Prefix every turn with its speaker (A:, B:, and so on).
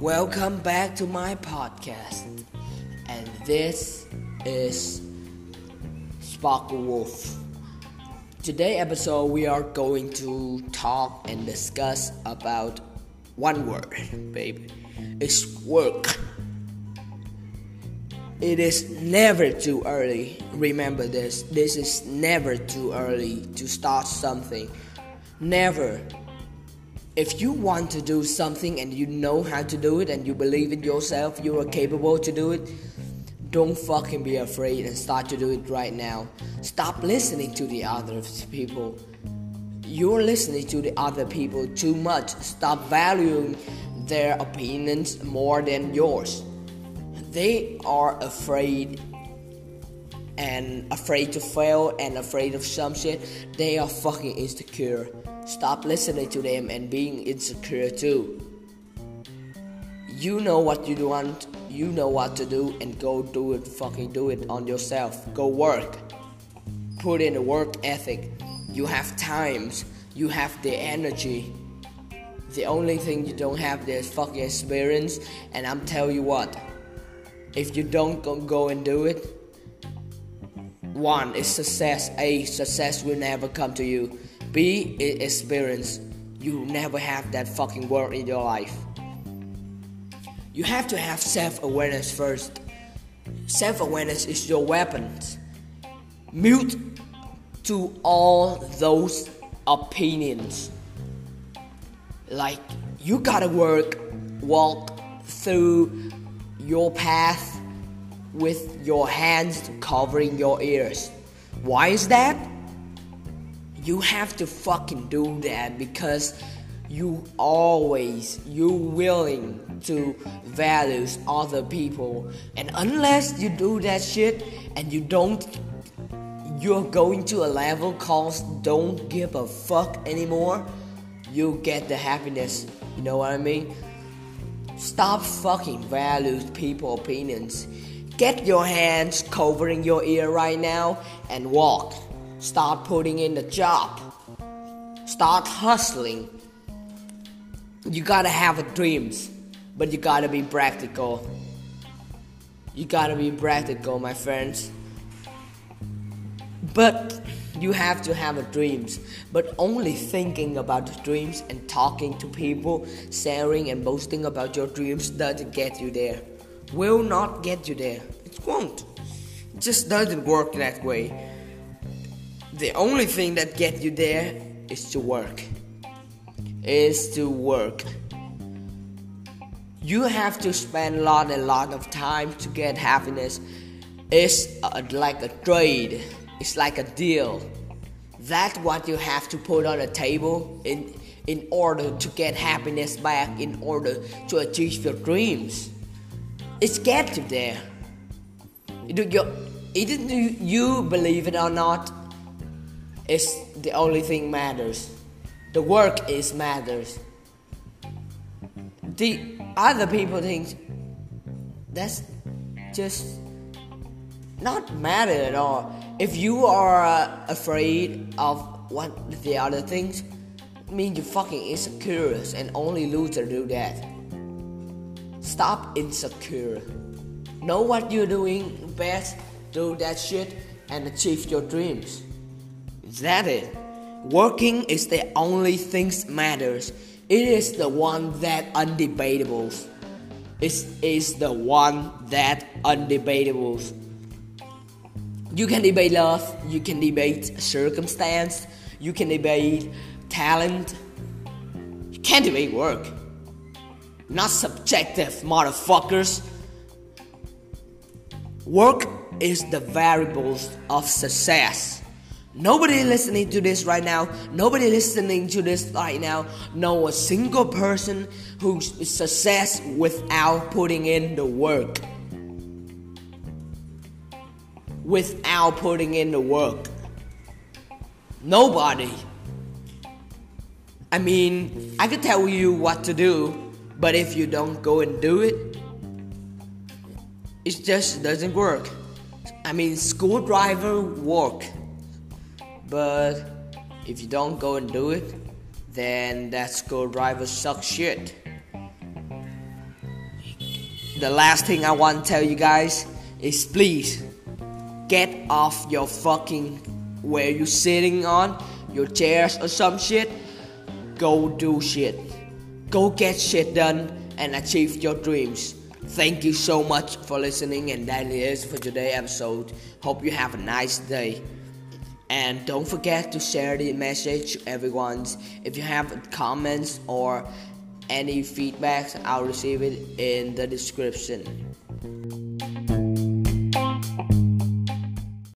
A: Welcome back to my podcast, and this is Sparkle Wolf. Today episode we are going to talk and discuss about one word, baby. It's work. It is never too early. Remember this. This is never too early to start something. Never. If you want to do something and you know how to do it and you believe in yourself, you are capable to do it, don't fucking be afraid and start to do it right now. Stop listening to the other people. You're listening to the other people too much. Stop valuing their opinions more than yours. They are afraid and afraid to fail and afraid of some shit. They are fucking insecure. Stop listening to them and being insecure too. You know what you want, you know what to do, and go do it. Fucking do it on yourself. Go work. Put in a work ethic. You have times, you have the energy. The only thing you don't have is fucking experience, and I'm telling you what if you don't go and do it, one is success. A success will never come to you. B is experience. You never have that fucking word in your life. You have to have self awareness first. Self awareness is your weapons. Mute to all those opinions. Like, you gotta work, walk through your path with your hands covering your ears. Why is that? You have to fucking do that because you always you willing to values other people and unless you do that shit and you don't you're going to a level called don't give a fuck anymore you get the happiness you know what i mean Stop fucking values people opinions. Get your hands covering your ear right now and walk. Start putting in the job. Start hustling. You gotta have dreams, but you gotta be practical. You gotta be practical, my friends. But you have to have dreams, but only thinking about dreams and talking to people, sharing and boasting about your dreams doesn't get you there. Will not get you there. It won't. It just doesn't work that way. The only thing that gets you there is to work. Is to work. You have to spend a lot and lot of time to get happiness. It's a, like a trade it's like a deal. That's what you have to put on a table in in order to get happiness back, in order to achieve your dreams. It's you there. Do you, either you believe it or not, it's the only thing matters. The work is matters. The other people think that's just not matter at all. If you are uh, afraid of what the other things, mean you fucking insecure and only loser do that. Stop insecure. Know what you're doing best, do that shit, and achieve your dreams. Is that it? Working is the only things matters. It is the one that undebatable. It is the one that undebatable. You can debate love, you can debate circumstance, you can debate talent. You can't debate work. Not subjective, motherfuckers. Work is the variables of success. Nobody listening to this right now, nobody listening to this right now know a single person who's success without putting in the work without putting in the work. Nobody. I mean, I could tell you what to do, but if you don't go and do it, it just doesn't work. I mean, screwdriver work, but if you don't go and do it, then that school driver sucks shit. The last thing I want to tell you guys is please get off your fucking where you're sitting on your chairs or some shit. Go do shit. Go get shit done and achieve your dreams. Thank you so much for listening, and that is for today's episode. Hope you have a nice day. And don't forget to share the message to everyone. If you have comments or any feedback, I'll receive it in the description.